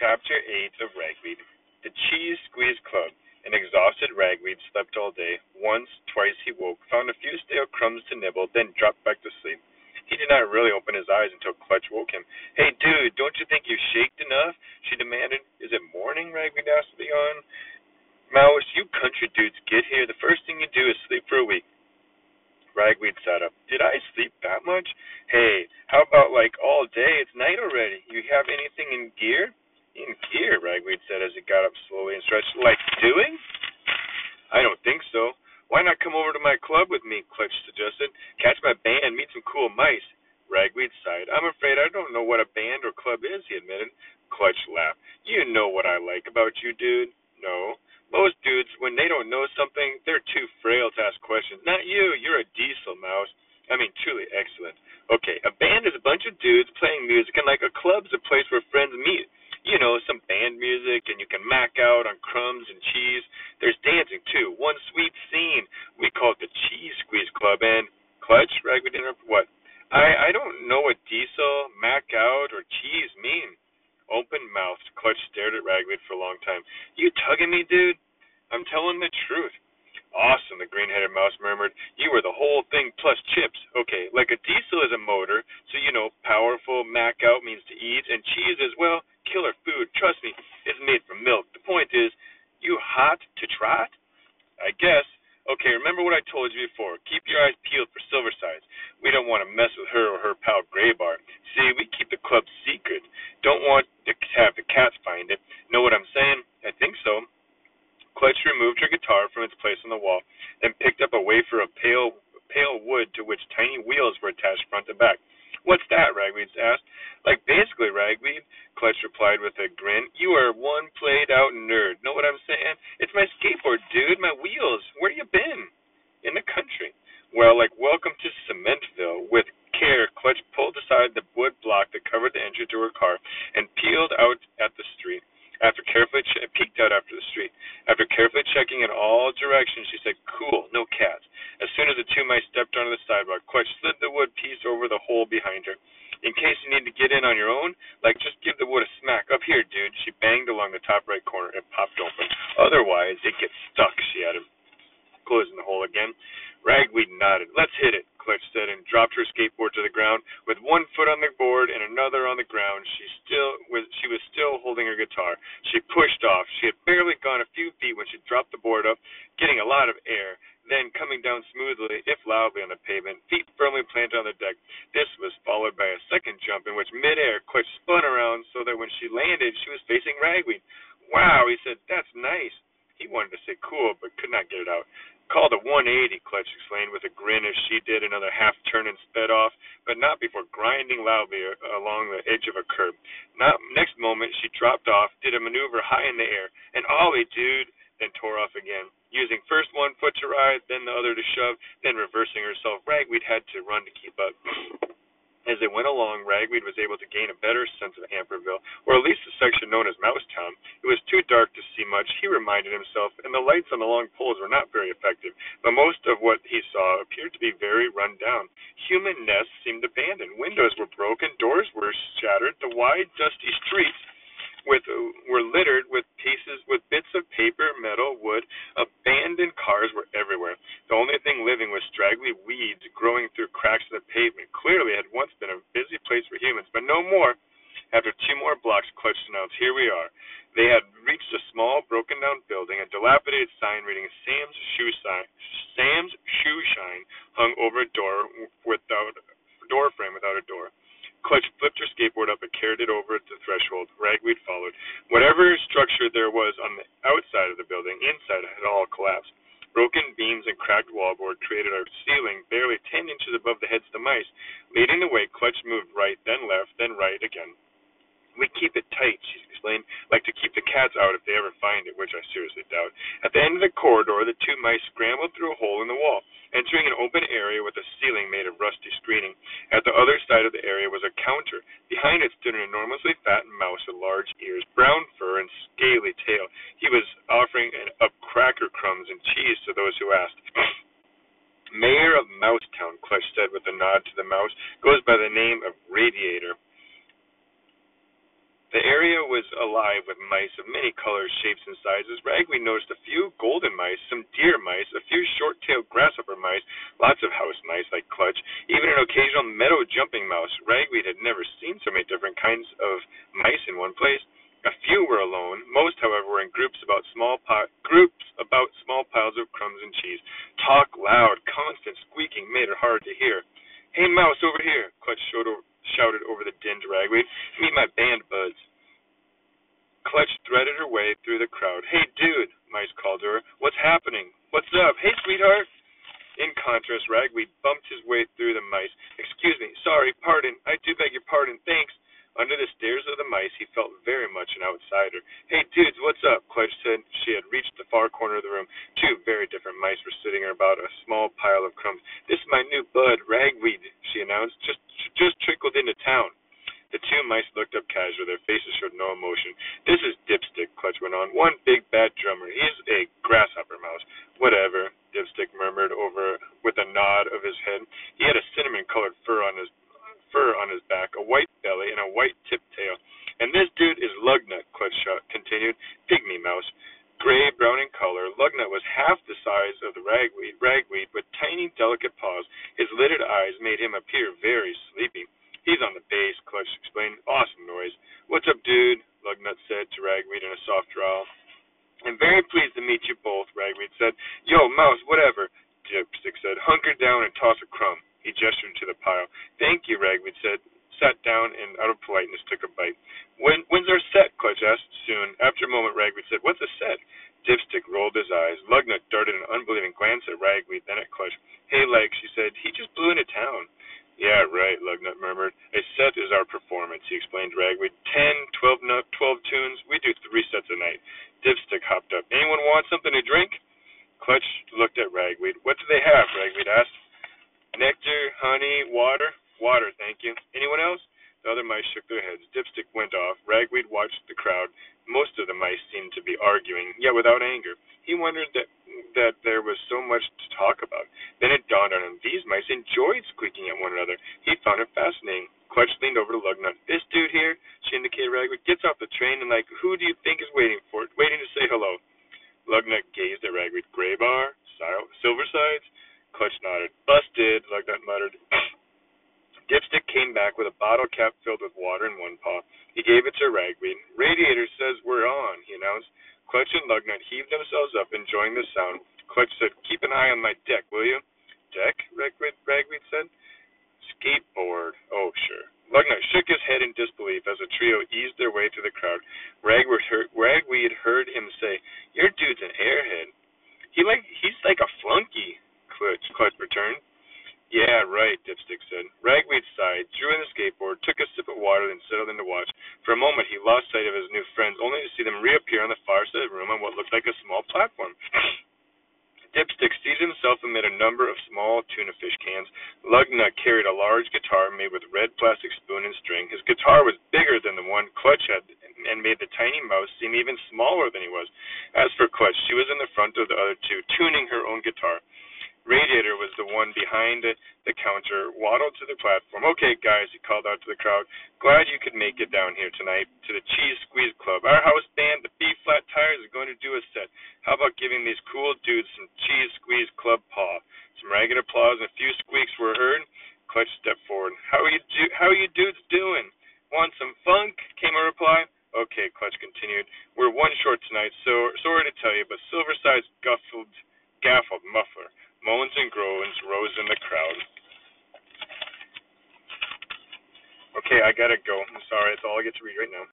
Chapter 8 of Ragweed The Cheese Squeeze Club. An exhausted Ragweed slept all day. Once, twice he woke, found a few stale crumbs to nibble, then dropped back to sleep. He did not really open his eyes until Clutch woke him. Hey, dude, don't you think you've shaked enough? She demanded. Is it morning? Ragweed asked with a yawn. You country dudes get here. The first thing you do is sleep for a week. Ragweed sat up. Did I sleep that much? Hey, how about like all day? It's night already. You have anything in gear? In gear, Ragweed said as he got up slowly and stretched. Like doing? I don't think so. Why not come over to my club with me? Clutch suggested. Catch my band, meet some cool mice. Ragweed sighed. I'm afraid I don't know what a band or club is, he admitted. Clutch laughed. You know what I like about you, dude. No. Most dudes, when they don't know something, they're too frail to ask questions. Not you. You're a diesel, Mouse. I mean, truly excellent. Okay, a band is a bunch of dudes playing music, and like a club's a place where friends meet. You know, some band music, and you can mac out on crumbs and cheese. There's dancing, too. One sweet scene. We call it the Cheese Squeeze Club, and... Clutch? Ragweed interrupted. What? I, I don't know what diesel, mac out, or cheese mean. Open mouthed, Clutch stared at Ragweed for a long time. You tugging me, dude? I'm telling the truth. Awesome, the green headed mouse murmured. You were the whole thing plus chips. Okay, like a diesel is a motor, so you know, powerful, mac out means to eat, and cheese is, well, killer food. Trust me, it's made from milk. The point is, you hot to trot? I guess. Okay, remember what I told you before. Keep your eyes peeled for Silversides. We don't want to mess with her or her pal Graybar. See, we keep the club secret. Don't want to have the cats find it. Know what I'm saying? I think so. Clutch removed her guitar from its place on the wall, then picked up a wafer of pale pale wood to which tiny wheels were attached front and back. What's that? Ragweed asked. Like basically, Ragweed, Clutch replied with a grin. You are one played out nerd. Know what I'm saying? It's my skateboard, dude. My wheels. Where you been? In the country. Well, like welcome to Cementville. With care, Clutch pulled aside the wood block that covered the entry to her car and peeled out at the street. After carefully che- peeked out after the street. After carefully checking in all directions, she said, "Cool, no cats." As soon as the two mice stepped onto the sidewalk, Clutch slid the wood piece over the hole behind her. In case you need to get in on your own, like just give the wood a smack. Up here, dude. She banged along the top right corner. and popped open. Otherwise, it gets stuck. She added, closing the hole again. Ragweed nodded. Let's hit it, Clutch said, and dropped her skateboard to the ground. With one foot on the board and another on the ground, she still was she was still holding her guitar. She pushed off. She had barely gone a few feet when she dropped the board up, getting a lot of air, then coming down smoothly, if loudly, on the pavement, feet firmly planted on the deck. This was followed by a second jump in which midair Clutch spun around so that when she landed, she was facing Ragweed. Wow, he said, that's nice. He wanted to say cool, but could not get it out. Called a 180, Clutch explained with a grin as she did another half turn and sped off, but not before grinding loudly uh, along the edge of a curb. Not, next moment, she dropped off, did a maneuver high in the air, and ollie, dude, then tore off again. Using first one foot to ride, then the other to shove, then reversing herself, Ragweed had to run to keep up. As they went along, Ragweed was able to gain a better sense of Amperville, or at least the section known as Mousetown. It was too dark to see much, he reminded himself, and the lights on the long poles were not very effective, but most of what he saw appeared to be very run down. Human nests seemed abandoned, windows were broken, doors were shattered, the wide, dusty streets with were littered with with bits of paper, metal, wood. Abandoned cars were everywhere. The only thing living was straggly weeds growing through cracks in the pavement. Clearly, it had once been a busy place for humans, but no more. After two more blocks, Clutch announced, "Here we are." They had reached a small, broken-down building. A dilapidated sign reading "Sam's Shoe Sign," "Sam's Shoe Shine," hung over a door without door frame without a door. Clutch flipped her skateboard up and carried it over the threshold. Ragweed followed. Whatever structure there was on the outside of the building, inside had all collapsed. Broken beams and cracked wallboard created a ceiling barely ten inches above the heads of the mice. Leading the way, Clutch moved right, then left, then right again. We keep it tight, she explained, like to keep the cats out if they ever find it, which I seriously doubt. At the end of the corridor, the two mice scrambled through a hole in the wall, entering an open area with a ceiling made of rusty screening. At the other side of the area was a counter. Behind it stood an enormously fat mouse with large ears, brown fur, and scaly tail. He was offering up cracker crumbs and cheese to those who asked. Mayor of Mousetown, Clutch said with a nod to the mouse, goes by the name of Radiator. The area was alive with mice of many colors, shapes, and sizes. Ragweed noticed a few golden mice, some deer mice, a few short-tailed grasshopper mice, lots of house mice like Clutch, even an occasional meadow jumping mouse. Ragweed had never seen so many different kinds of mice in one place. A few were alone. Most, however, were in groups about small pi- groups about small piles of crumbs and cheese. Talk loud, constant squeaking made it hard to hear. Hey, mouse, over here! Clutch shouted over the din Ragweed. Meet my band buds. Clutch threaded her way through the crowd. Hey, dude, Mice called to her. What's happening? What's up? Hey, sweetheart. In contrast, Ragweed bumped his way through the mice. Excuse me. Sorry. Pardon. I do beg your pardon. Thanks. Under the stares of the mice, he felt very much an outsider. Hey, dudes, what's up? Clutch said. She had reached the far corner of the room. Two very different mice were sitting about a small pile of crumbs. This is my new bud, Ragweed, she announced. Just, into town. The two mice looked up casually. Their faces showed no emotion. This is Dipstick, Clutch went on. One big bad drummer. He's a grasshopper mouse. Whatever, Dipstick murmured over with a nod of his head. He had a cinnamon colored fur on his fur on his back, a white belly, and a white tipped tail. And this dude is Lugnut, Clutch continued. Pygmy mouse. Gray brown in color, Lugnut was half the size of the ragweed, ragweed with tiny, delicate paws. His lidded eyes made him appear very sleepy. He's on the bass, Clutch explained. Awesome noise. What's up, dude? Lugnut said to Ragweed in a soft drawl. I'm very pleased to meet you both, Ragweed said. Yo, Mouse, whatever, Dipstick said. Hunker down and toss a crumb. He gestured to the pile. Thank you, Ragweed said. Sat down and, out of politeness, took a bite. When, when's our set? Clutch asked. Soon. After a moment, Ragweed said, What's a set? Dipstick rolled his eyes. Lugnut darted an unbelieving glance at Ragweed, then at Clutch. Hey, Leg, she said. He just blew into town. Yeah, right, Lugnut murmured. A set is our performance, he explained Ragweed. Ten, twelve, no, twelve tunes. We do three sets a night. Dipstick hopped up. Anyone want something to drink? Clutch looked at Ragweed. What do they have? Ragweed asked. Nectar, honey, water. Water, thank you. Anyone else? The other mice shook their heads. Dipstick went off. Ragweed watched the crowd. Most of the mice seemed to be arguing, yet without anger. He wondered that that there was so much to talk about. Then it dawned on him these mice enjoyed squeaking at one another. He found it fascinating. Clutch leaned over to Lugnut. This dude here, she indicated Ragweed, gets off the train and like, who do you think is waiting for it? Waiting to say hello. Lugnut gazed at Ragweed. Graybar? Silversides? Clutch nodded. Busted, Lugnut muttered. Dipstick came back with a bottle cap filled with water in one paw. He gave it to Ragweed. Radiator says we're on, he announced. Clutch and Lugnut heaved themselves up, enjoying the sound. Clutch said, Keep an eye on my deck, will you? Deck? Ragweed, Ragweed said. Skateboard. Oh, sure. Lugnut shook his head in disbelief as the trio eased their way through the crowd. Ragweed heard, Ragweed heard him say, Your dude's an airhead. He like he's like a flunky, Clutch, Clutch returned. Yeah, right, Dipstick said. Ragweed sighed, drew in the skateboard, took a sip of water, then settled in to watch. For a moment he lost sight of his new friends, only to see them reappear on the far side of the room on what looked like a small platform. Dipstick seated himself amid a number of small tuna fish cans. Lugnut carried a large guitar made with red plastic spoon and string. His guitar was bigger than the one Clutch had and made the tiny mouse seem even smaller than he was. As for Clutch, she was in the front of the other two, tuning her own guitar. Radiator was the one behind the counter, waddled to the platform. Okay, guys, he called out to the crowd. Glad you could make it down here tonight to the Cheese Squeeze Club. Our house band, the B Flat Tires, is going to do a set. How about giving these cool dudes some Cheese Squeeze Club paw? Some ragged applause and a few squeaks were heard. Clutch stepped forward. How are you, do- how are you dudes doing? Want some funk? Came a reply. Okay, Clutch continued. We're one short tonight, so sorry to tell you, but Silversides guffled, gaffled muffler. Moans and groans rose in the crowd. Okay, I gotta go. I'm sorry, that's all I get to read right now.